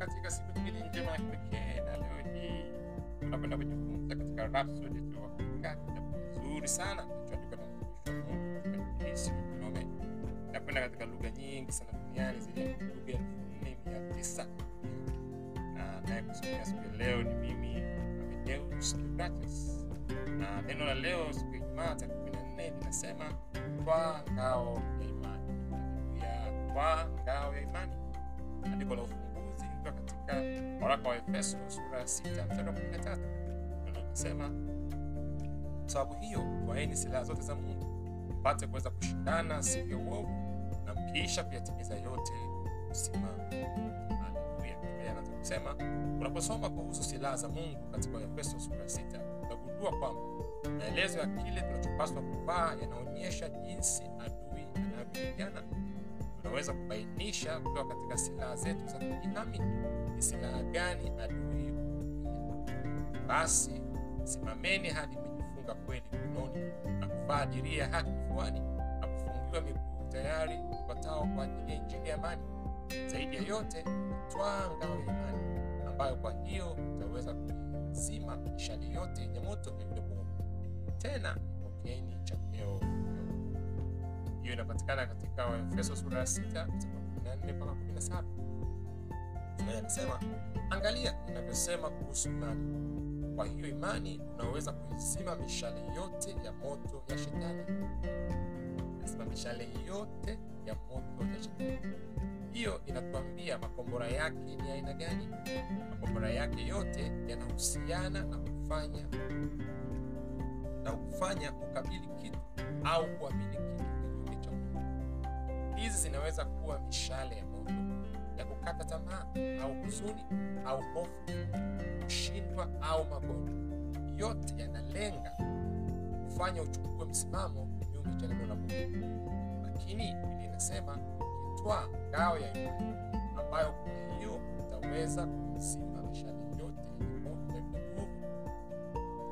katika siku nyingine njema ya kipekee, na leo hii tunakwenda kujifunza katika Rhapsody ya kitabu kizuri sana kilichoandikwa na mtumishi wa Mungu ya katika lugha nyingi sana duniani zenye lugha elfu nne mia tisa na naye siku ya leo ni mimi Amedeus Kibratus, na neno la leo siku ya Ijumaa tarehe kumi na nne linasema kwa ngao ya imani. Haleluya, kwa ngao ya imani. Andiko la ufunguzi kutoka katika waraka wa Efeso sura ya sita mstari sababu hiyo twaeni silaha zote za Mungu mpate kuweza kushindana siku ya uovu, na mkiisha kuyatimiza yote kusimama. Haleluya. Biblia inaanza kusema unaposoma kuhusu silaha za Mungu katika Waefeso sura ya sita utagundua kwamba maelezo ya kile tunachopaswa kuvaa yanaonyesha jinsi adui anavyopigana. Tunaweza kubainisha kutoka katika silaha zetu za kujihami ni silaha gani adui. Basi simameni hadi mmejifunga kweli kiunoni na kuvaa diria hadi kifuani na kufungiwa miguu tayari tupatao kwa ajili ya injili ya amani. Zaidi ya yote, twaa ngao ya imani, ambayo kwa hiyo utaweza kuizima mishale yote yenye moto mwovu. Tena pokeeni chapeo hiyo inapatikana katika Waefeso sura ya sita mpaka kumi na saba. Anasema angalia inavyosema kuhusu imani. Kwa hiyo imani unaweza kuizima mishale yote ya moto ya shetani. Nasema mishale yote ya moto ya shetani. Hiyo inatuambia makombora yake ni aina gani? Makombora yake yote yanahusiana na kufanya na kufanya ukabili kitu au kuamini kitu zinaweza kuwa mishale ya moto ya kukata tamaa au huzuni au hofu, kushindwa au magonjwa. Yote yanalenga kufanya uchukue msimamo kinyume cha neno la Mungu. Lakini Biblia inasema ukitwaa ngao ya imani, ambayo kwa hiyo utaweza kuzima mishale yote yenye moto ya nguvu.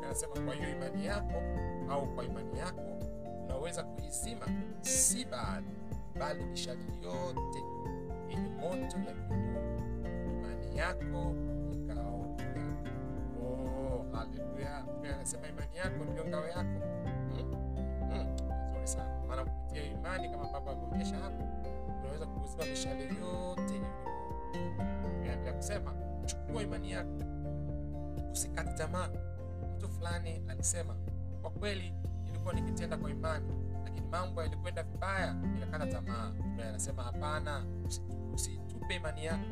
Anasema kwa hiyo imani yako au kwa imani yako unaweza kuizima si baadhi, bali mishale yote yenye moto ya nguvu. Imani yako ni. Oh, haleluya! Anasema imani yako ndio ngao yako. Mm, mm, Nzuri sana, maana kupitia imani kama Baba ameonyesha hapo, unaweza kuuziwa mishale yote yenye kusema chukua imani yako, usikate tamaa. Mtu fulani alisema, kwa kweli nilikuwa nikitenda kwa imani, lakini mambo yalikwenda vibaya, nikakata tamaa. Biblia hapana, usi- usitupe imani yako.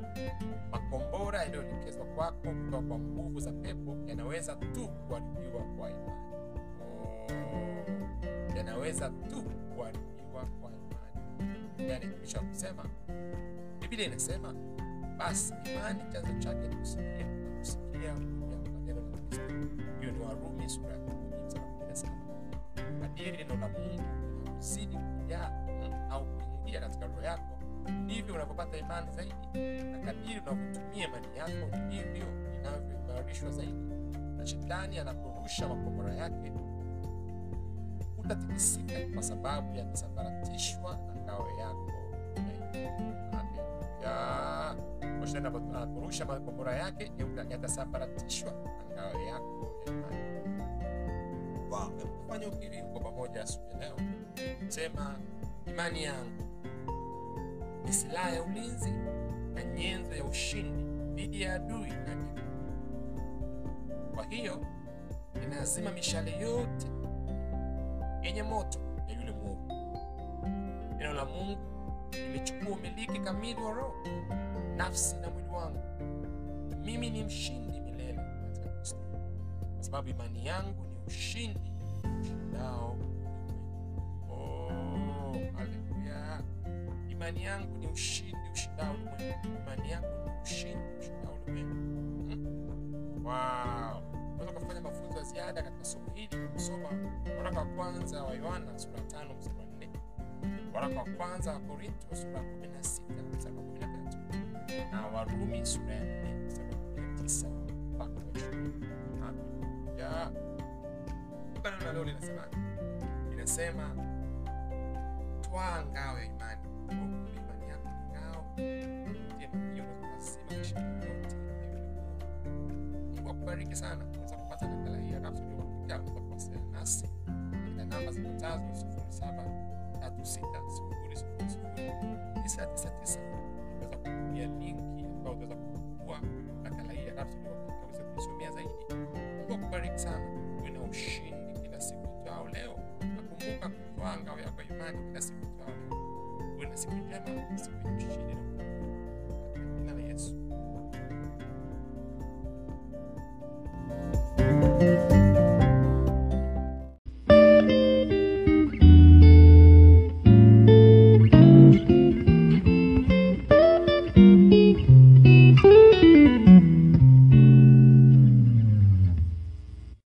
Makombora yaliyoelekezwa kwako kutoka kwa nguvu za pepo yanaweza tu kuharibiwa kwa imani. Oh, yanaweza tu kuharibiwa kwa imani. Yani kisha kusema, Biblia inasema basi imani chanzo chake ni kusikia kusikia. Hiyo ni Warumi sura ya kumi. Kadiri neno la Mungu linavyozidi kujaa au kuingia katika roho yako, ndivyo unavyopata imani zaidi, na kadiri unavyotumia imani yako, ndivyo inavyoimarishwa zaidi. Na shetani anaporusha makombora yake, utatikisika kwa sababu yatasambaratishwa na ngao yako anaporusha makombora yake yata- yatasambaratishwa na ngao yako ya imani. Hebu tufanye kwa pamoja asubuhi leo. Sema, imani yangu ni silaha ya ulinzi na nyenzo ya ushindi dhidi ya adui na adui. Kwa hiyo ninazima mishale yote yenye moto ya yule mwovu. Neno la Mungu limechukua umiliki kamili wa roho, nafsi na mwili wangu. Mimi ni mshindi sababu imani yangu ni ushindi ushindao ulimwengu. Oh! Imani yangu ni ushindi ushindao ulimwengu. Imani yangu ni ushindi ushindao ulimwengu. Hmm? Wow. Kufanya mafunzo ya ziada katika somo hili kusoma waraka wa kwanza wa Yohana sura tano mstari wa waraka wa kwanza wa Korinto sura kumi na sita na Warumi sura ya leo linasemaje? Linasema twaa ngao ya imani. Imani yako ngao, yote akubariki sana unaweza kupata nakala hii ya kuwasiliana nasi na namba zifuatazo sifuri saba tatu sita sifuri sifuri sifuri tisa tisa tisa unaweza kutumia linki ambayo utaweza kufungua nakala hii ya kuisomea zaidi Mungu akubariki sana uwe na ushindi nakumbuka kutwaa ngao yako ya imani kila siku itwao leo uwe na siku njema siku